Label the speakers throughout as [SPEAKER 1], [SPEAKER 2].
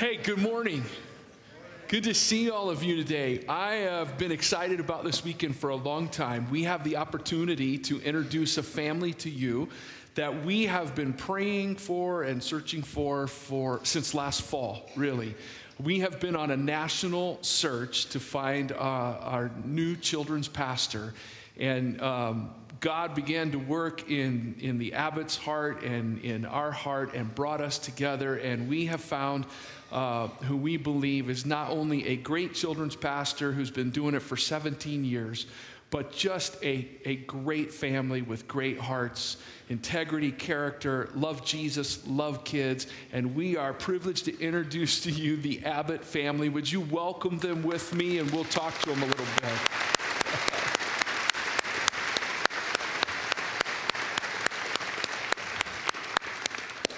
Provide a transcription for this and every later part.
[SPEAKER 1] Hey, good morning. Good to see all of you today. I have been excited about this weekend for a long time. We have the opportunity to introduce a family to you that we have been praying for and searching for for since last fall, really. We have been on a national search to find uh, our new children's pastor, and um, God began to work in, in the Abbott's heart and in our heart and brought us together, and we have found uh, who we believe is not only a great children's pastor who's been doing it for 17 years, but just a, a great family with great hearts, integrity, character, love Jesus, love kids. And we are privileged to introduce to you the Abbott family. Would you welcome them with me? And we'll talk to them a little bit.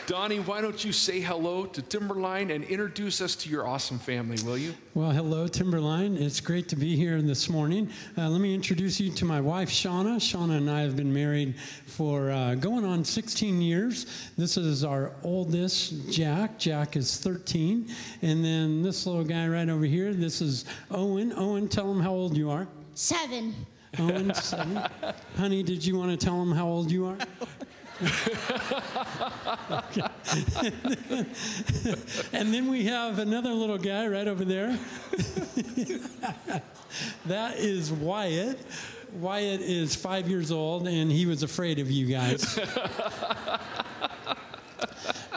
[SPEAKER 1] Donnie, why don't you say hello to Timberline and introduce us to your awesome family, will you?
[SPEAKER 2] Well, hello, Timberline. It's great to be here this morning. Uh, let me introduce you to my wife, Shauna. Shauna and I have been married for uh, going on 16 years. This is our oldest, Jack. Jack is 13. And then this little guy right over here, this is Owen. Owen, tell him how old you are.
[SPEAKER 3] Seven.
[SPEAKER 2] Owen, seven. Honey, did you want to tell him how old you are? and then we have another little guy right over there. that is Wyatt. Wyatt is five years old, and he was afraid of you guys.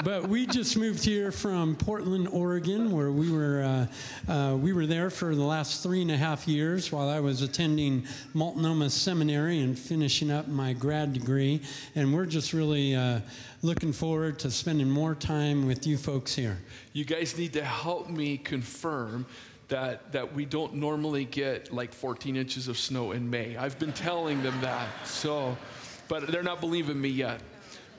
[SPEAKER 2] but we just moved here from Portland, Oregon, where we were uh, uh, we were there for the last three and a half years while I was attending Multnomah Seminary and finishing up my grad degree. And we're just really uh, looking forward to spending more time with you folks here.
[SPEAKER 1] You guys need to help me confirm that, that we don't normally get like 14 inches of snow in May. I've been telling them that, so, but they're not believing me yet.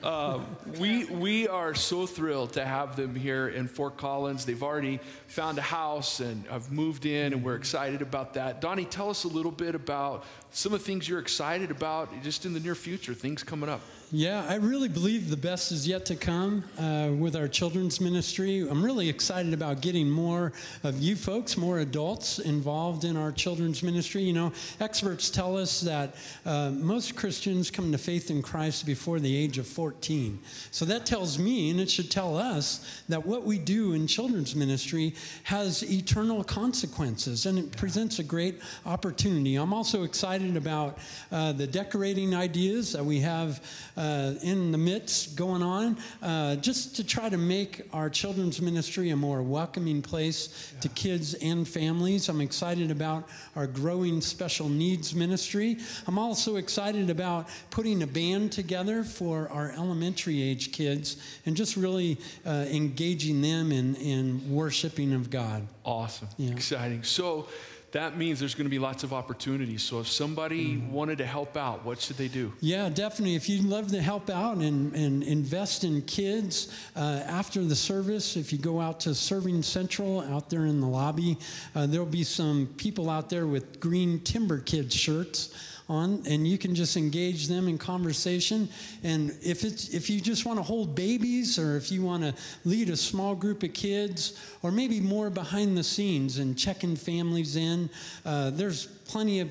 [SPEAKER 1] Uh, we, we are so thrilled to have them here in Fort Collins. They've already found a house and have moved in, and we're excited about that. Donnie, tell us a little bit about some of the things you're excited about just in the near future, things coming up.
[SPEAKER 2] Yeah, I really believe the best is yet to come uh, with our children's ministry. I'm really excited about getting more of you folks, more adults involved in our children's ministry. You know, experts tell us that uh, most Christians come to faith in Christ before the age of 14. So that tells me, and it should tell us, that what we do in children's ministry has eternal consequences and it presents a great opportunity. I'm also excited about uh, the decorating ideas that we have uh, in the midst going on, uh, just to try to make our children's ministry a more welcoming place yeah. to kids and families. I'm excited about our growing special needs ministry. I'm also excited about putting a band together for our elementary age kids and just really uh, engaging them in, in worshiping of God.
[SPEAKER 1] Awesome. Yeah. Exciting. So, that means there's going to be lots of opportunities. So if somebody mm-hmm. wanted to help out, what should they do?
[SPEAKER 2] Yeah, definitely. If you'd love to help out and, and invest in kids uh, after the service, if you go out to Serving Central out there in the lobby, uh, there'll be some people out there with green Timber Kids shirts on and you can just engage them in conversation. And if it's if you just want to hold babies or if you want to lead a small group of kids or maybe more behind the scenes and checking families in uh, there's plenty of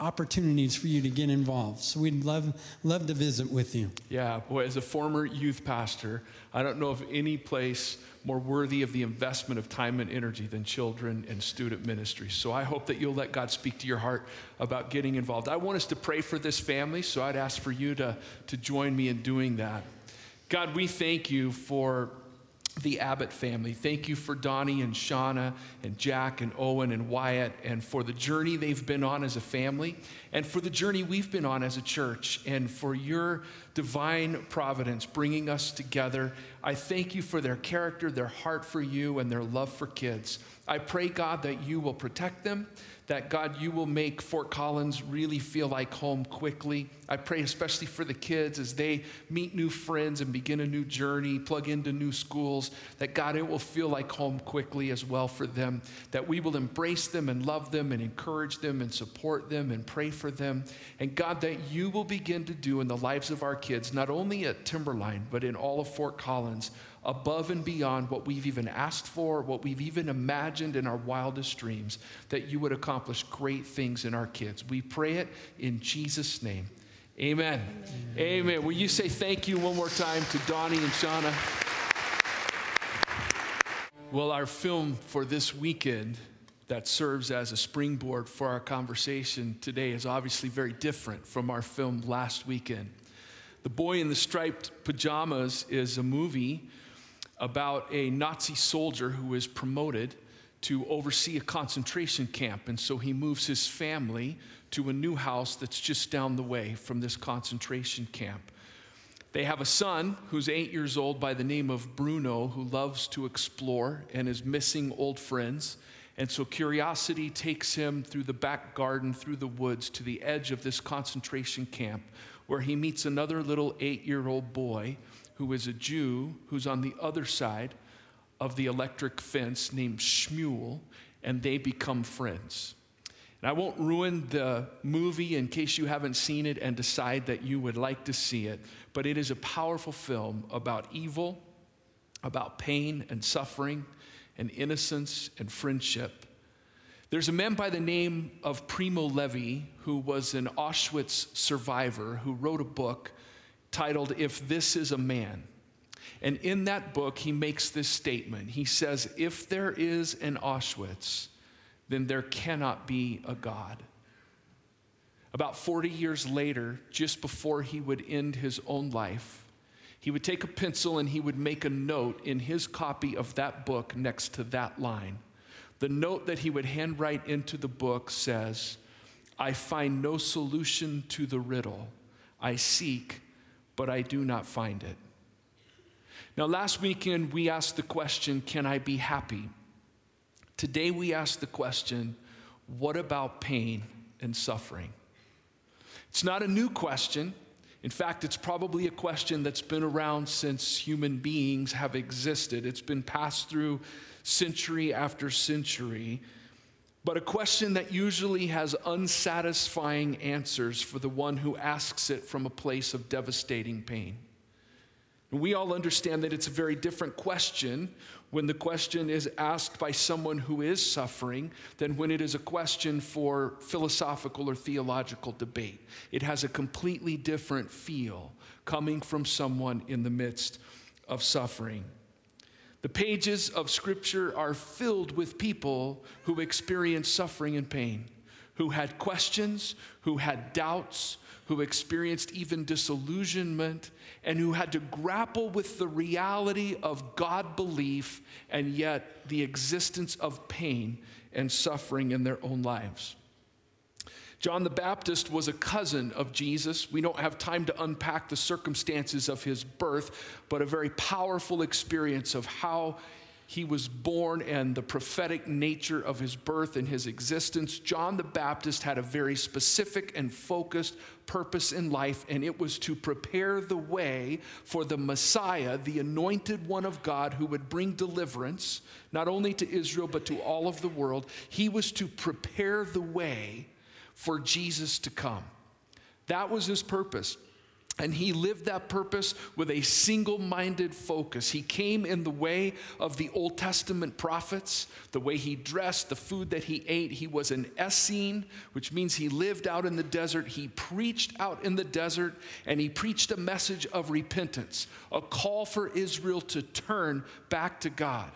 [SPEAKER 2] opportunities for you to get involved. So we'd love love to visit with you.
[SPEAKER 1] Yeah, boy, as a former youth pastor, I don't know of any place more worthy of the investment of time and energy than children and student ministries. So I hope that you'll let God speak to your heart about getting involved. I want us to pray for this family, so I'd ask for you to, to join me in doing that. God, we thank you for the Abbott family. Thank you for Donnie and Shauna and Jack and Owen and Wyatt and for the journey they've been on as a family and for the journey we've been on as a church and for your divine providence bringing us together. I thank you for their character, their heart for you, and their love for kids. I pray, God, that you will protect them, that God, you will make Fort Collins really feel like home quickly. I pray especially for the kids as they meet new friends and begin a new journey, plug into new schools, that God, it will feel like home quickly as well for them, that we will embrace them and love them and encourage them and support them and pray for them. And God, that you will begin to do in the lives of our kids, not only at Timberline, but in all of Fort Collins, above and beyond what we've even asked for, what we've even imagined in our wildest dreams, that you would accomplish great things in our kids. We pray it in Jesus' name. Amen. Amen. Amen. Will you say thank you one more time to Donnie and Shauna? Well, our film for this weekend that serves as a springboard for our conversation today is obviously very different from our film last weekend. The Boy in the Striped Pajamas is a movie about a Nazi soldier who is promoted to oversee a concentration camp. And so he moves his family to a new house that's just down the way from this concentration camp. They have a son who's eight years old by the name of Bruno who loves to explore and is missing old friends. And so curiosity takes him through the back garden, through the woods, to the edge of this concentration camp, where he meets another little eight year old boy who is a Jew who's on the other side of the electric fence named Shmuel, and they become friends. And I won't ruin the movie in case you haven't seen it and decide that you would like to see it, but it is a powerful film about evil, about pain and suffering and innocence and friendship. There's a man by the name of Primo Levi who was an Auschwitz survivor who wrote a book titled If This Is a Man. And in that book, he makes this statement. He says, If there is an Auschwitz, then there cannot be a God. About 40 years later, just before he would end his own life, he would take a pencil and he would make a note in his copy of that book next to that line. The note that he would handwrite into the book says, I find no solution to the riddle. I seek, but I do not find it. Now, last weekend we asked the question, Can I be happy? Today we ask the question, What about pain and suffering? It's not a new question. In fact, it's probably a question that's been around since human beings have existed. It's been passed through century after century, but a question that usually has unsatisfying answers for the one who asks it from a place of devastating pain. We all understand that it's a very different question when the question is asked by someone who is suffering than when it is a question for philosophical or theological debate. It has a completely different feel coming from someone in the midst of suffering. The pages of Scripture are filled with people who experienced suffering and pain, who had questions, who had doubts, who experienced even disillusionment, and who had to grapple with the reality of God belief and yet the existence of pain and suffering in their own lives. John the Baptist was a cousin of Jesus. We don't have time to unpack the circumstances of his birth, but a very powerful experience of how he was born and the prophetic nature of his birth and his existence. John the Baptist had a very specific and focused purpose in life, and it was to prepare the way for the Messiah, the anointed one of God who would bring deliverance, not only to Israel, but to all of the world. He was to prepare the way for Jesus to come. That was his purpose. And he lived that purpose with a single minded focus. He came in the way of the Old Testament prophets, the way he dressed, the food that he ate. He was an Essene, which means he lived out in the desert. He preached out in the desert, and he preached a message of repentance, a call for Israel to turn back to God.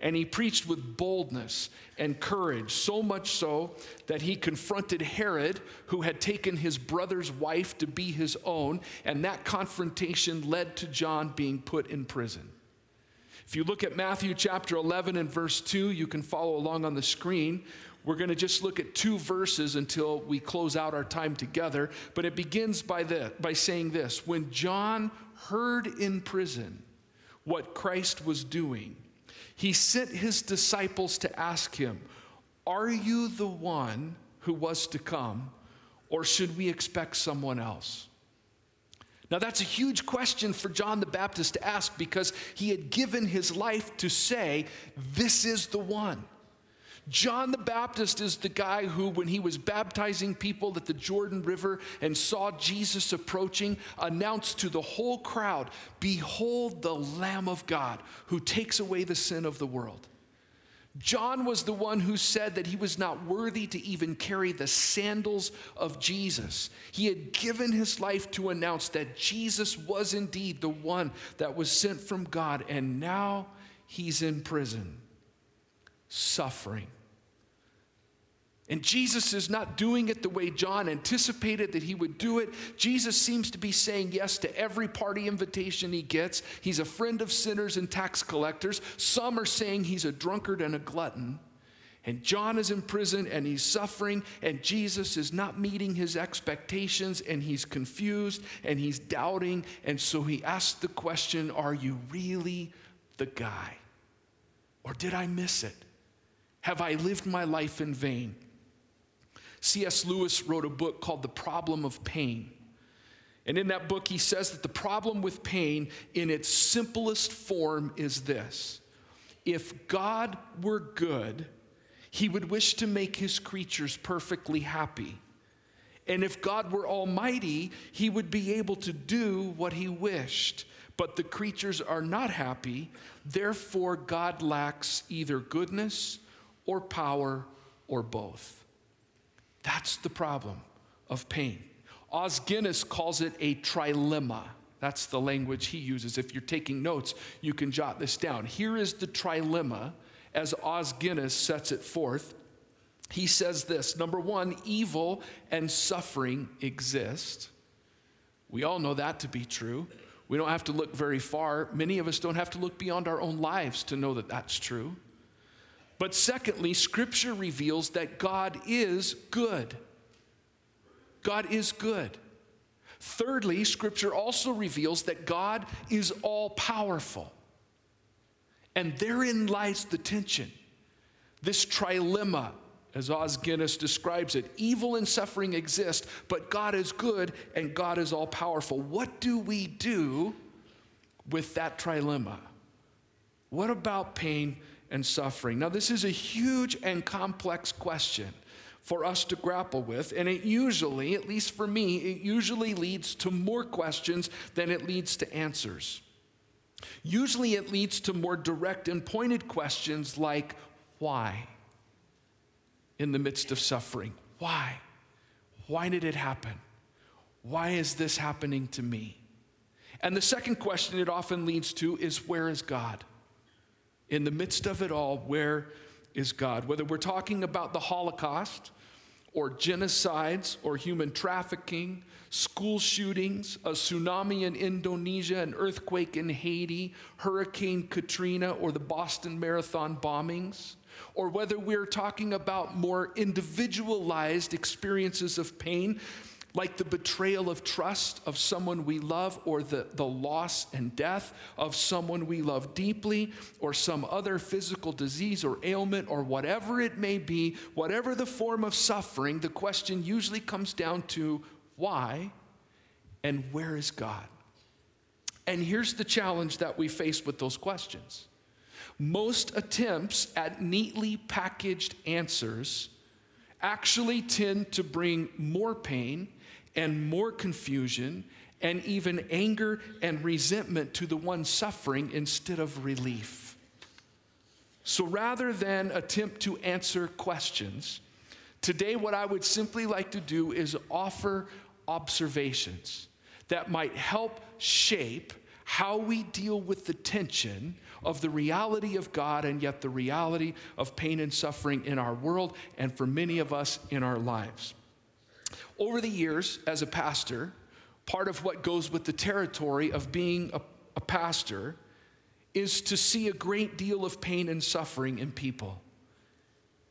[SPEAKER 1] And he preached with boldness and courage, so much so that he confronted Herod, who had taken his brother's wife to be his own, and that confrontation led to John being put in prison. If you look at Matthew chapter 11 and verse 2, you can follow along on the screen. We're going to just look at two verses until we close out our time together, but it begins by, the, by saying this When John heard in prison what Christ was doing, he sent his disciples to ask him, Are you the one who was to come, or should we expect someone else? Now, that's a huge question for John the Baptist to ask because he had given his life to say, This is the one. John the Baptist is the guy who, when he was baptizing people at the Jordan River and saw Jesus approaching, announced to the whole crowd, Behold the Lamb of God who takes away the sin of the world. John was the one who said that he was not worthy to even carry the sandals of Jesus. He had given his life to announce that Jesus was indeed the one that was sent from God, and now he's in prison, suffering. And Jesus is not doing it the way John anticipated that he would do it. Jesus seems to be saying yes to every party invitation he gets. He's a friend of sinners and tax collectors. Some are saying he's a drunkard and a glutton. And John is in prison and he's suffering, and Jesus is not meeting his expectations, and he's confused and he's doubting. And so he asks the question Are you really the guy? Or did I miss it? Have I lived my life in vain? C.S. Lewis wrote a book called The Problem of Pain. And in that book, he says that the problem with pain, in its simplest form, is this if God were good, he would wish to make his creatures perfectly happy. And if God were almighty, he would be able to do what he wished. But the creatures are not happy, therefore, God lacks either goodness or power or both. That's the problem of pain. Os Guinness calls it a trilemma. That's the language he uses. If you're taking notes, you can jot this down. Here is the trilemma as Os Guinness sets it forth. He says this number one, evil and suffering exist. We all know that to be true. We don't have to look very far. Many of us don't have to look beyond our own lives to know that that's true. But secondly, Scripture reveals that God is good. God is good. Thirdly, Scripture also reveals that God is all powerful. And therein lies the tension. This trilemma, as Os Guinness describes it evil and suffering exist, but God is good and God is all powerful. What do we do with that trilemma? What about pain and suffering. Now, this is a huge and complex question for us to grapple with, and it usually, at least for me, it usually leads to more questions than it leads to answers. Usually, it leads to more direct and pointed questions like, why? In the midst of suffering. Why? Why did it happen? Why is this happening to me? And the second question it often leads to is, where is God? In the midst of it all, where is God? Whether we're talking about the Holocaust or genocides or human trafficking, school shootings, a tsunami in Indonesia, an earthquake in Haiti, Hurricane Katrina, or the Boston Marathon bombings, or whether we're talking about more individualized experiences of pain like the betrayal of trust of someone we love, or the, the loss and death of someone we love deeply, or some other physical disease or ailment, or whatever it may be, whatever the form of suffering, the question usually comes down to why and where is God? And here's the challenge that we face with those questions. Most attempts at neatly packaged answers actually tend to bring more pain and more confusion and even anger and resentment to the one suffering instead of relief. So rather than attempt to answer questions, today what I would simply like to do is offer observations that might help shape how we deal with the tension of the reality of God and yet the reality of pain and suffering in our world and for many of us in our lives. Over the years, as a pastor, part of what goes with the territory of being a, a pastor is to see a great deal of pain and suffering in people.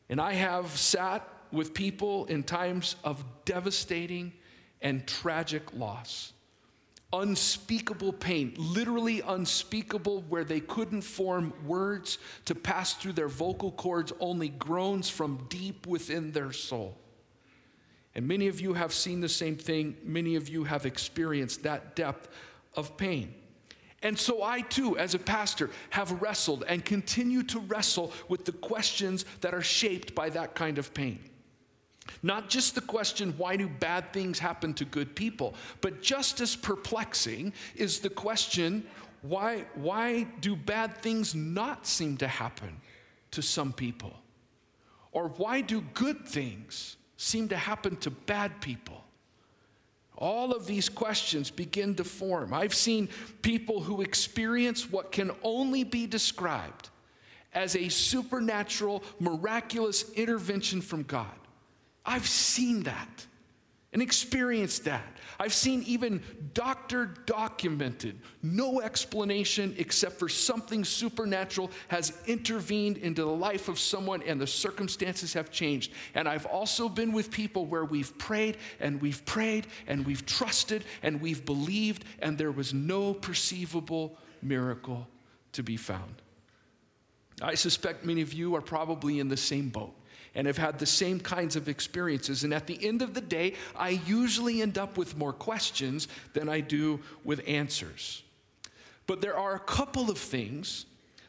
[SPEAKER 1] And I have sat with people in times of devastating and tragic loss. Unspeakable pain, literally unspeakable, where they couldn't form words to pass through their vocal cords, only groans from deep within their soul. And many of you have seen the same thing. Many of you have experienced that depth of pain. And so I too, as a pastor, have wrestled and continue to wrestle with the questions that are shaped by that kind of pain. Not just the question, why do bad things happen to good people, but just as perplexing is the question, why, why do bad things not seem to happen to some people? Or why do good things seem to happen to bad people? All of these questions begin to form. I've seen people who experience what can only be described as a supernatural, miraculous intervention from God. I've seen that and experienced that. I've seen even doctor documented, no explanation except for something supernatural has intervened into the life of someone and the circumstances have changed. And I've also been with people where we've prayed and we've prayed and we've trusted and we've believed, and there was no perceivable miracle to be found. I suspect many of you are probably in the same boat and have had the same kinds of experiences. And at the end of the day, I usually end up with more questions than I do with answers. But there are a couple of things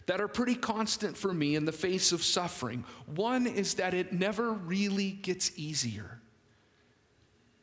[SPEAKER 1] that are pretty constant for me in the face of suffering. One is that it never really gets easier.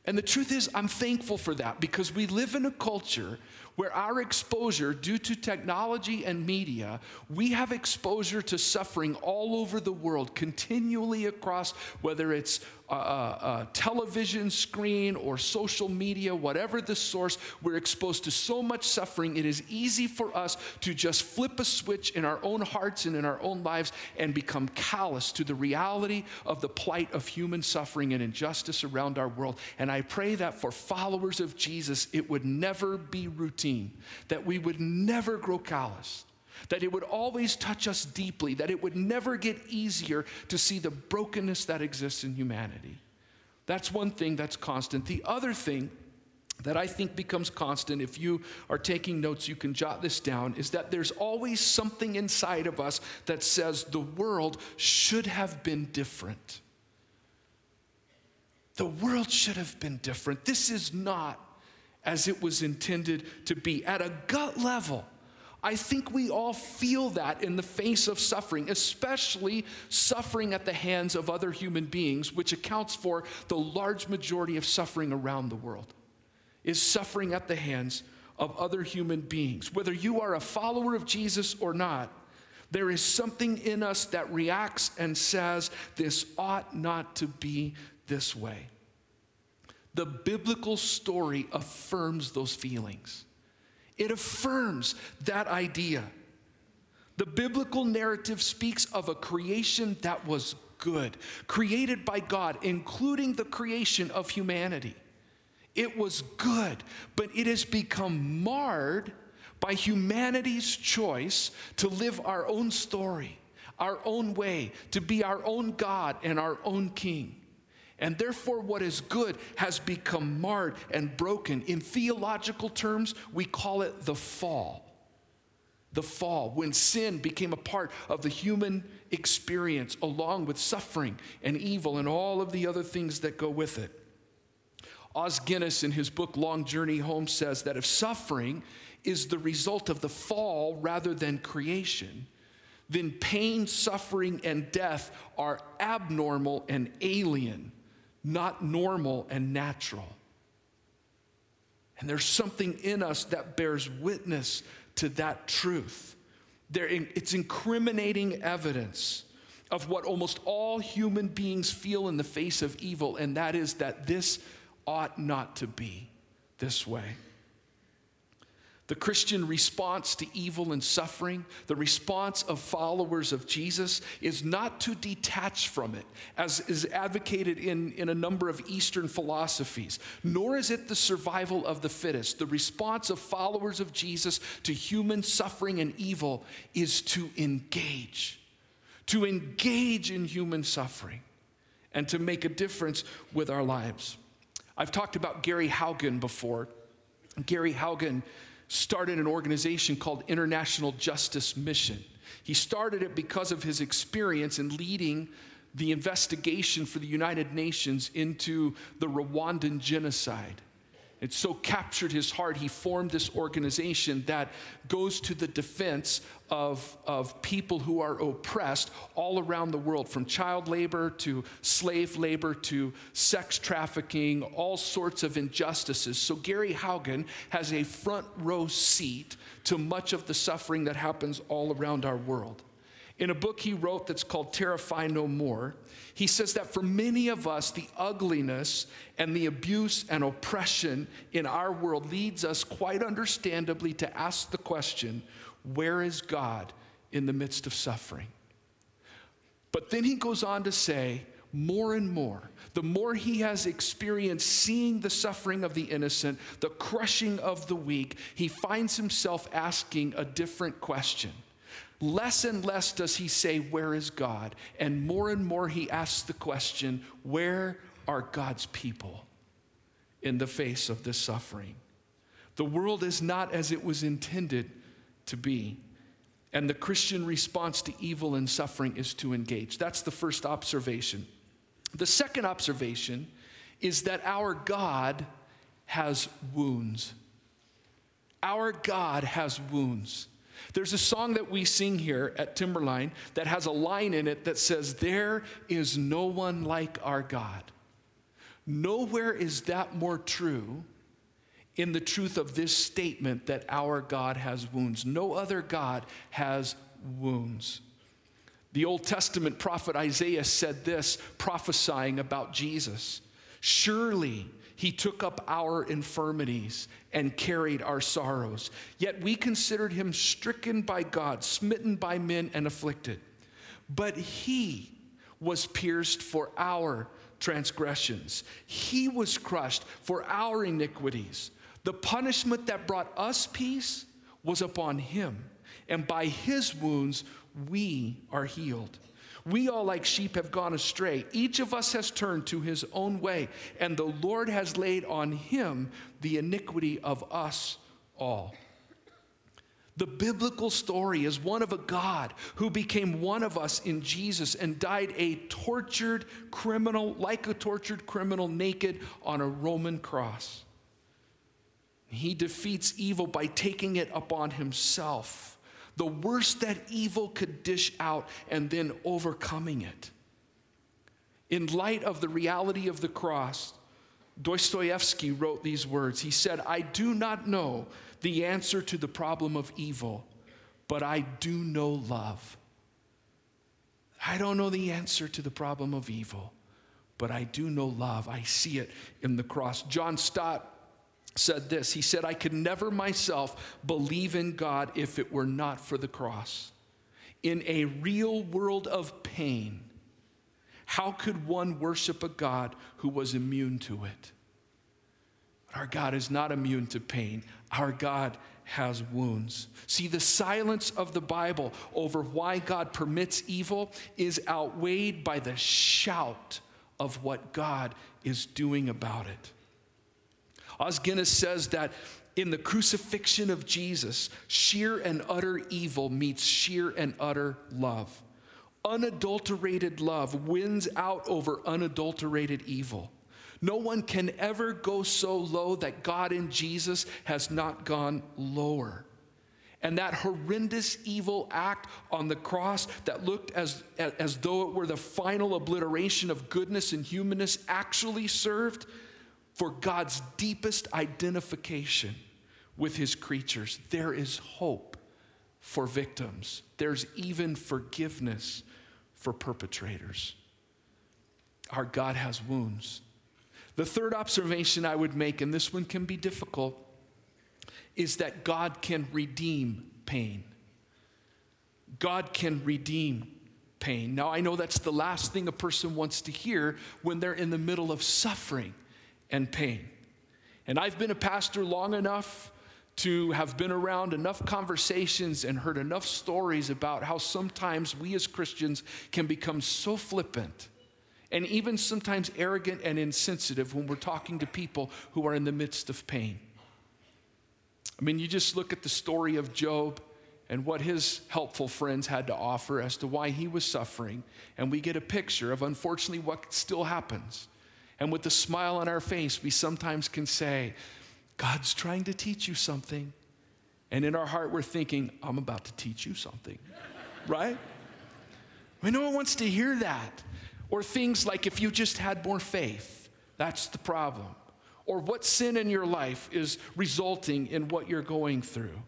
[SPEAKER 1] And the truth is, I'm thankful for that because we live in a culture where our exposure, due to technology and media, we have exposure to suffering all over the world, continually across whether it's a, a, television screen or social media, whatever the source, we're exposed to so much suffering. It is easy for us to just flip a switch in our own hearts and in our own lives and become callous to the reality of the plight of human suffering and injustice around our world. And I pray that for followers of Jesus, it would never be routine, that we would never grow callous that it would always touch us deeply, that it would never get easier to see the brokenness that exists in humanity. That's one thing that's constant. The other thing that I think becomes constant, if you are taking notes, you can jot this down, is that there's always something inside of us that says the world should have been different. The world should have been different. This is not as it was intended to be. At a gut level, I think we all feel that in the face of suffering, especially suffering at the hands of other human beings, which accounts for the large majority of suffering around the world, is suffering at the hands of other human beings. Whether you are a follower of Jesus or not, there is something in us that reacts and says, This ought not to be this way. The biblical story affirms those feelings. It affirms that idea. The biblical narrative speaks of a creation that was good, created by God, including the creation of humanity. It was good, but it has become marred by humanity's choice to live our own story, our own way, to be our own God and our own king. And therefore, what is good has become marred and broken. In theological terms, we call it the fall. The fall, when sin became a part of the human experience, along with suffering and evil and all of the other things that go with it. Os Guinness, in his book Long Journey Home, says that if suffering is the result of the fall rather than creation, then pain, suffering, and death are abnormal and alien not normal and natural. And there's something in us that bears witness to that truth. There, it's incriminating evidence of what almost all human beings feel in the face of evil, and that is that this ought not to be this way. The Christian response to evil and suffering, the response of followers of Jesus, is not to detach from it, as is advocated in, in a number of Eastern philosophies, nor is it the survival of the fittest. The response of followers of Jesus to human suffering and evil is to engage, to engage in human suffering, and to make a difference with our lives. I've talked about Gary Haugen before. Gary Haugen started an organization called International Justice Mission. He started it because of his experience in leading the investigation for the United Nations into the Rwandan genocide. It so captured his heart, he formed this organization that goes to the defense of, of people who are oppressed all around the world, from child labor to slave labor to sex trafficking, all sorts of injustices. So, Gary Haugen has a front row seat to much of the suffering that happens all around our world. In a book he wrote that's called Terrify No More, he says that for many of us, the ugliness and the abuse and oppression in our world leads us quite understandably to ask the question where is God in the midst of suffering? But then he goes on to say, more and more, the more he has experienced seeing the suffering of the innocent, the crushing of the weak, he finds himself asking a different question. Less and less does he say, Where is God? And more and more he asks the question, Where are God's people in the face of this suffering? The world is not as it was intended to be. And the Christian response to evil and suffering is to engage. That's the first observation. The second observation is that our God has wounds. Our God has wounds. There's a song that we sing here at Timberline that has a line in it that says, There is no one like our God. Nowhere is that more true in the truth of this statement that our God has wounds. No other God has wounds. The Old Testament prophet Isaiah said this, prophesying about Jesus Surely he took up our infirmities and carried our sorrows. Yet we considered him stricken by God, smitten by men, and afflicted. But he was pierced for our transgressions, he was crushed for our iniquities. The punishment that brought us peace was upon him, and by his wounds we are healed. We all, like sheep, have gone astray. Each of us has turned to his own way, and the Lord has laid on him the iniquity of us all. The biblical story is one of a God who became one of us in Jesus and died a tortured criminal, like a tortured criminal, naked on a Roman cross. He defeats evil by taking it upon himself, the worst that evil could dish out, and then overcoming it. In light of the reality of the cross, Dostoevsky wrote these words. He said, I do not know the answer to the problem of evil, but I do know love. I don't know the answer to the problem of evil, but I do know love. I see it in the cross. John Stott said this He said, I could never myself believe in God if it were not for the cross. In a real world of pain, how could one worship a God who was immune to it? But our God is not immune to pain. Our God has wounds. See, the silence of the Bible over why God permits evil is outweighed by the shout of what God is doing about it. Os Guinness says that in the crucifixion of Jesus, sheer and utter evil meets sheer and utter love. Unadulterated love wins out over unadulterated evil. No one can ever go so low that God in Jesus has not gone lower. And that horrendous evil act on the cross that looked as, as though it were the final obliteration of goodness and humanness actually served for God's deepest identification with his creatures. There is hope for victims, there's even forgiveness for perpetrators. Our God has wounds. The third observation I would make, and this one can be difficult, is that God can redeem pain. God can redeem pain. Now, I know that's the last thing a person wants to hear when they're in the middle of suffering and pain. And I've been a pastor long enough to have been around enough conversations and heard enough stories about how sometimes we as Christians can become so flippant and even sometimes arrogant and insensitive when we're talking to people who are in the midst of pain. I mean, you just look at the story of Job and what his helpful friends had to offer as to why he was suffering, and we get a picture of unfortunately what still happens. And with a smile on our face, we sometimes can say, God's trying to teach you something. And in our heart, we're thinking, I'm about to teach you something, right? I mean, no one wants to hear that. Or things like if you just had more faith, that's the problem. Or what sin in your life is resulting in what you're going through.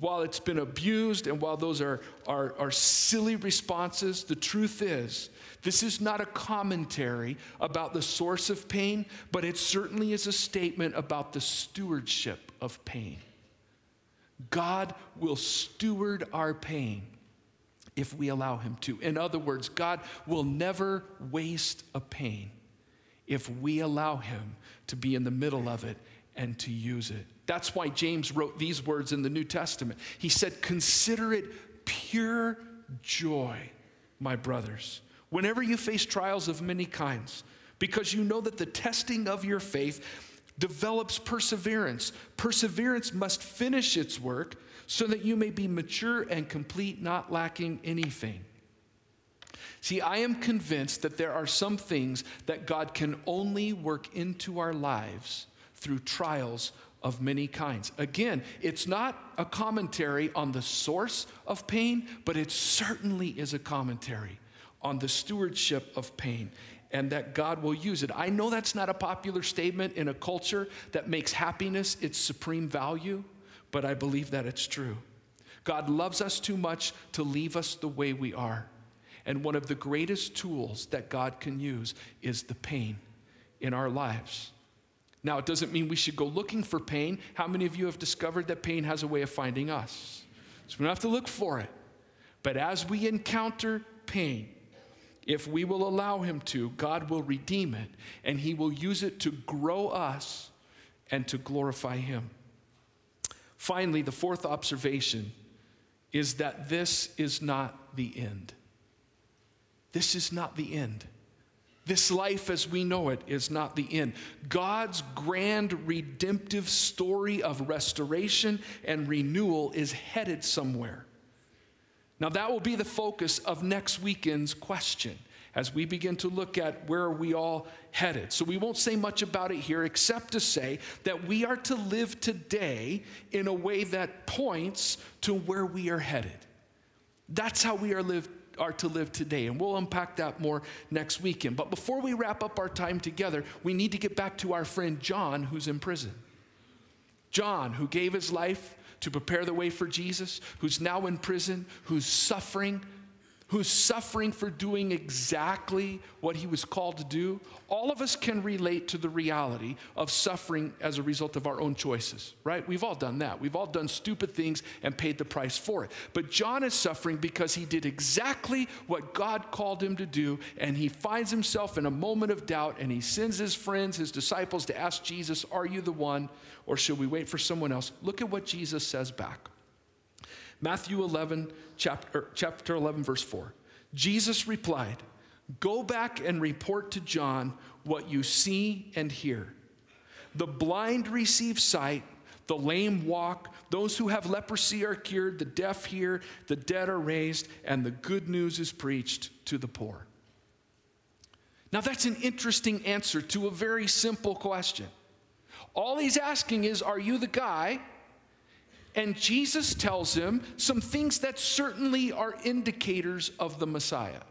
[SPEAKER 1] While it's been abused and while those are, are, are silly responses, the truth is, this is not a commentary about the source of pain, but it certainly is a statement about the stewardship of pain. God will steward our pain if we allow Him to. In other words, God will never waste a pain if we allow Him to be in the middle of it and to use it. That's why James wrote these words in the New Testament. He said, Consider it pure joy, my brothers, whenever you face trials of many kinds, because you know that the testing of your faith develops perseverance. Perseverance must finish its work so that you may be mature and complete, not lacking anything. See, I am convinced that there are some things that God can only work into our lives through trials of many kinds. Again, it's not a commentary on the source of pain, but it certainly is a commentary on the stewardship of pain and that God will use it. I know that's not a popular statement in a culture that makes happiness its supreme value, but I believe that it's true. God loves us too much to leave us the way we are. And one of the greatest tools that God can use is the pain in our lives. Now, it doesn't mean we should go looking for pain. How many of you have discovered that pain has a way of finding us? So we don't have to look for it. But as we encounter pain, if we will allow Him to, God will redeem it and He will use it to grow us and to glorify Him. Finally, the fourth observation is that this is not the end. This is not the end. This life as we know it is not the end. God's grand redemptive story of restoration and renewal is headed somewhere. Now, that will be the focus of next weekend's question as we begin to look at where we all headed. So we won't say much about it here except to say that we are to live today in a way that points to where we are headed. That's how we are live are to live today and we'll unpack that more next weekend. But before we wrap up our time together, we need to get back to our friend John who's in prison. John who gave his life to prepare the way for Jesus, who's now in prison, who's suffering, who's suffering for doing exactly what he was called to do, all of us can relate to the reality of suffering as a result of our own choices, right? We've all done that. We've all done stupid things and paid the price for it. But John is suffering because he did exactly what God called him to do, and he finds himself in a moment of doubt, and he sends his friends, his disciples, to ask Jesus, Are you the one, or should we wait for someone else? Look at what Jesus says back. Matthew 11, chapter, chapter 11, verse 4. Jesus replied, Go back and report to John what you see and hear. The blind receive sight, the lame walk, those who have leprosy are cured, the deaf hear, the dead are raised, and the good news is preached to the poor. Now, that's an interesting answer to a very simple question. All he's asking is, Are you the guy? And Jesus tells him some things that certainly are indicators of the Messiah.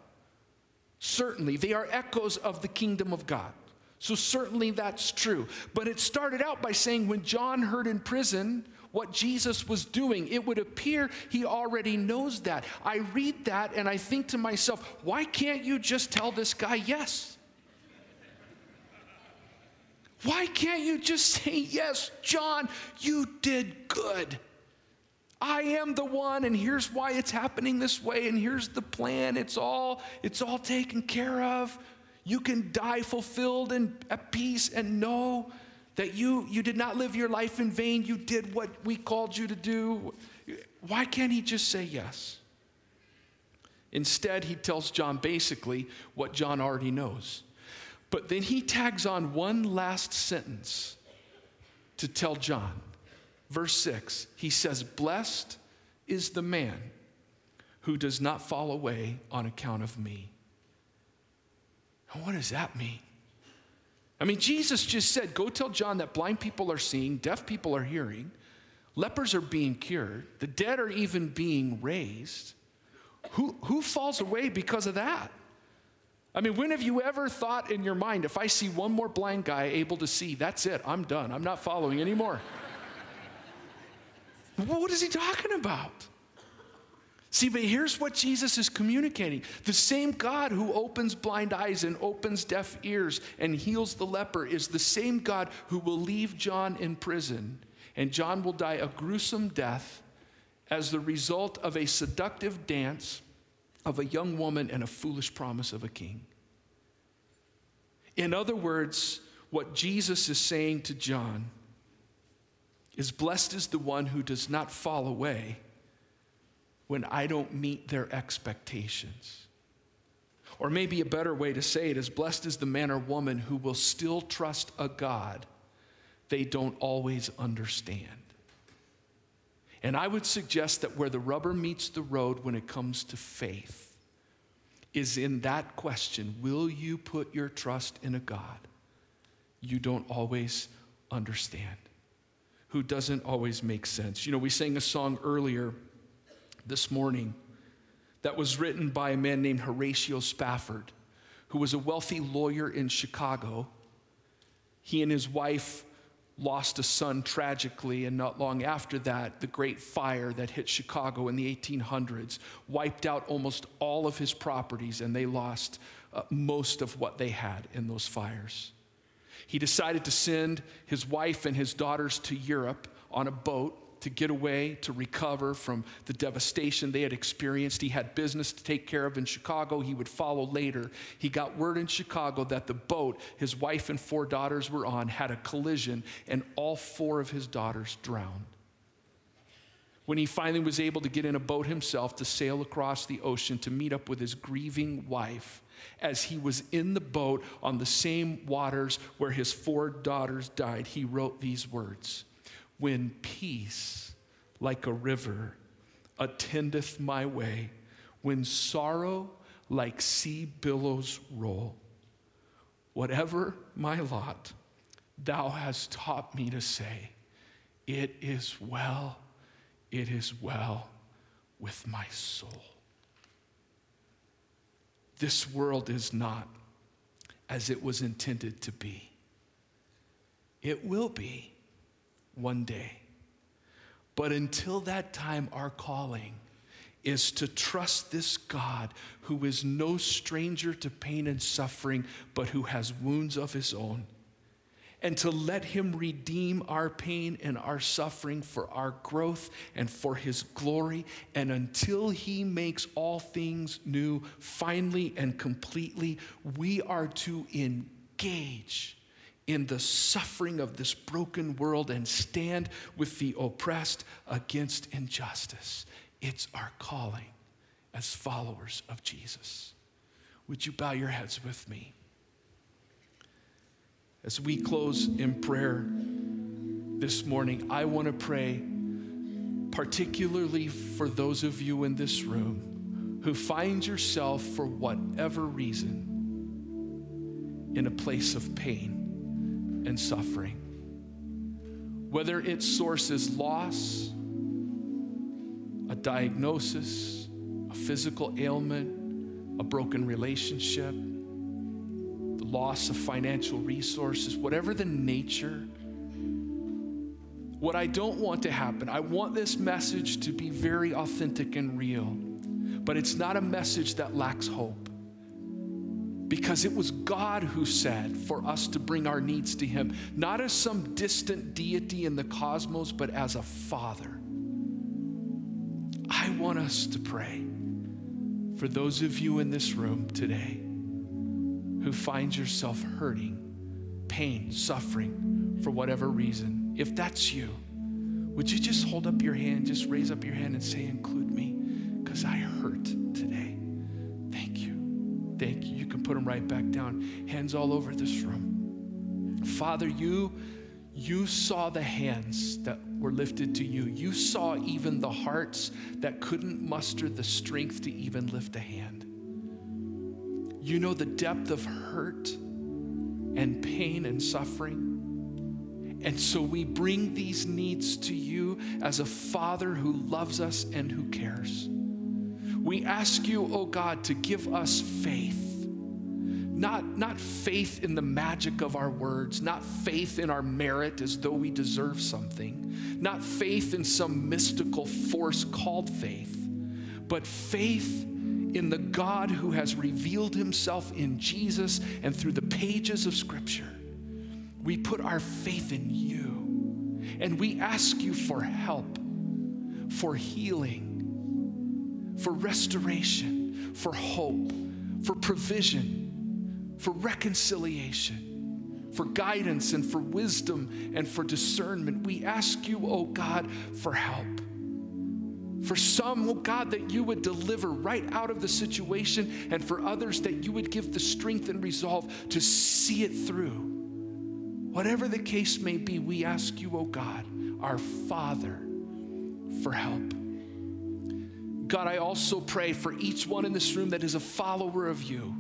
[SPEAKER 1] Certainly, they are echoes of the kingdom of God. So, certainly that's true. But it started out by saying when John heard in prison what Jesus was doing, it would appear he already knows that. I read that and I think to myself, why can't you just tell this guy yes? Why can't you just say, Yes, John, you did good? I am the one, and here's why it's happening this way, and here's the plan. It's all, it's all taken care of. You can die fulfilled and at peace and know that you, you did not live your life in vain. You did what we called you to do. Why can't he just say yes? Instead, he tells John basically what John already knows. But then he tags on one last sentence to tell John verse 6, he says, Blessed is the man who does not fall away on account of me. And what does that mean? I mean, Jesus just said, Go tell John that blind people are seeing, deaf people are hearing, lepers are being cured, the dead are even being raised. Who, who falls away because of that? I mean, when have you ever thought in your mind, if I see one more blind guy able to see, that's it, I'm done, I'm not following anymore? What is he talking about? See, but here's what Jesus is communicating the same God who opens blind eyes and opens deaf ears and heals the leper is the same God who will leave John in prison, and John will die a gruesome death as the result of a seductive dance of a young woman and a foolish promise of a king. In other words, what Jesus is saying to John is blessed is the one who does not fall away when I don't meet their expectations. Or maybe a better way to say it is blessed is the man or woman who will still trust a God they don't always understand. And I would suggest that where the rubber meets the road when it comes to faith is in that question Will you put your trust in a God you don't always understand, who doesn't always make sense? You know, we sang a song earlier this morning that was written by a man named Horatio Spafford, who was a wealthy lawyer in Chicago. He and his wife lost a son tragically, and not long after that, the great fire that hit Chicago in the 1800s wiped out almost all of his properties, and they lost uh, most of what they had in those fires. He decided to send his wife and his daughters to Europe on a boat to get away, to recover from the devastation they had experienced. He had business to take care of in Chicago. He would follow later. He got word in Chicago that the boat his wife and four daughters were on had a collision, and all four of his daughters drowned. When he finally was able to get in a boat himself to sail across the ocean to meet up with his grieving wife, as he was in the boat on the same waters where his four daughters died, he wrote these words when peace, like a river, attendeth my way, when sorrow, like sea billows, roll. Whatever my lot, thou hast taught me to say, It is well, it is well with my soul. This world is not as it was intended to be. It will be one day. But until that time, our calling is to trust this God who is no stranger to pain and suffering, but who has wounds of his own, and to let him redeem our pain and our suffering for our growth and for his glory. And until he makes all things new, finally and completely, we are to engage in the suffering of this broken world and stand with the oppressed against injustice. It's our calling as followers of Jesus. Would you bow your heads with me? As we close in prayer this morning, I want to pray particularly for those of you in this room who find yourself, for whatever reason, in a place of pain and suffering. Whether its source is loss, a diagnosis, a physical ailment, a broken relationship, loss of financial resources, whatever the nature, what I don't want to happen, I want this message to be very authentic and real, but it's not a message that lacks hope. Because it was God who said for us to bring our needs to Him, not as some distant deity in the cosmos, but as a father. I want us to pray for those of you in this room today who finds yourself hurting, pain, suffering for whatever reason. If that's you, would you just hold up your hand, just raise up your hand and say, Include me, because I hurt today. Thank you. Thank you You can put them right back down. Hands all over this room. Father, you you saw the hands that were lifted to you. You saw even the hearts that couldn't muster the strength to even lift a hand. You know the depth of hurt and pain and suffering. And so we bring these needs to you as a father who loves us and who cares. We ask you, oh God, to give us faith. Not, not faith in the magic of our words, not faith in our merit as though we deserve something, not faith in some mystical force called faith, but faith in the God who has revealed himself in Jesus and through the pages of Scripture. We put our faith in you and we ask you for help, for healing, for restoration, for hope, for provision, for reconciliation, for guidance and for wisdom and for discernment. We ask you, oh God, for help. For some, oh God, that you would deliver right out of the situation, and for others, that you would give the strength and resolve to see it through. Whatever the case may be, we ask you, oh God, our Father, for help. God, I also pray for each one in this room that is a follower of you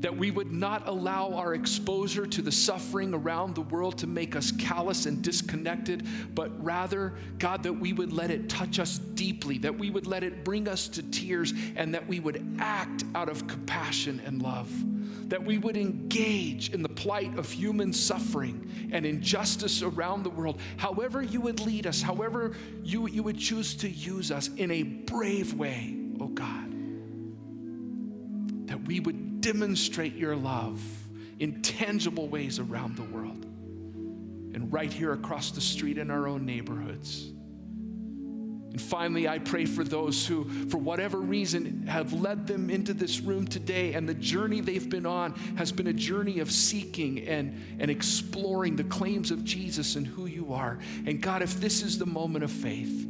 [SPEAKER 1] that we would not allow our exposure to the suffering around the world to make us callous and disconnected, but rather, God, that we would let it touch us deeply, that we would let it bring us to tears, and that we would act out of compassion and love. That we would engage in the plight of human suffering and injustice around the world, however you would lead us, however you, you would choose to use us in a brave way, oh God. That we would demonstrate your love in tangible ways around the world and right here across the street in our own neighborhoods. And finally, I pray for those who, for whatever reason, have led them into this room today, and the journey they've been on has been a journey of seeking and, and exploring the claims of Jesus and who you are. And God, if this is the moment of faith,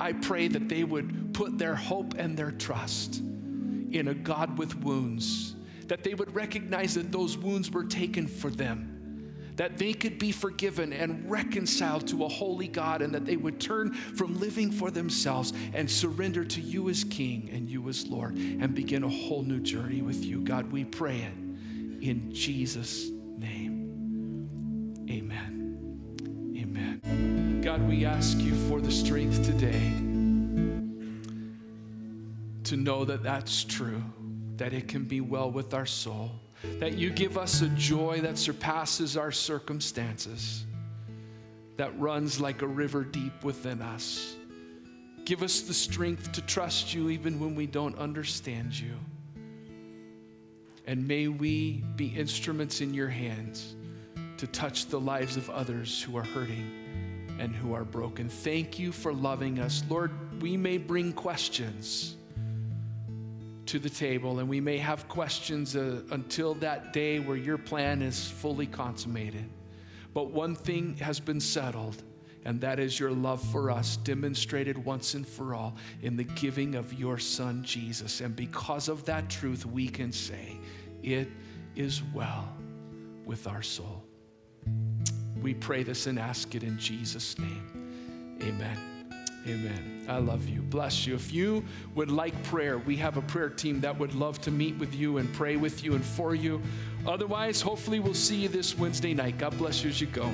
[SPEAKER 1] I pray that they would put their hope and their trust in a God with wounds, that they would recognize that those wounds were taken for them, that they could be forgiven and reconciled to a holy God, and that they would turn from living for themselves and surrender to you as King and you as Lord and begin a whole new journey with you. God, we pray it in Jesus' name. Amen. Amen. God, we ask you for the strength today to know that that's true, that it can be well with our soul, that you give us a joy that surpasses our circumstances, that runs like a river deep within us. Give us the strength to trust you even when we don't understand you. And may we be instruments in your hands to touch the lives of others who are hurting and who are broken. Thank you for loving us. Lord, we may bring questions to the table, and we may have questions uh, until that day where your plan is fully consummated. But one thing has been settled, and that is your love for us, demonstrated once and for all in the giving of your Son, Jesus. And because of that truth, we can say, It is well with our soul. We pray this and ask it in Jesus' name. Amen. Amen. I love you. Bless you. If you would like prayer, we have a prayer team that would love to meet with you and pray with you and for you. Otherwise, hopefully, we'll see you this Wednesday night. God bless you as you go.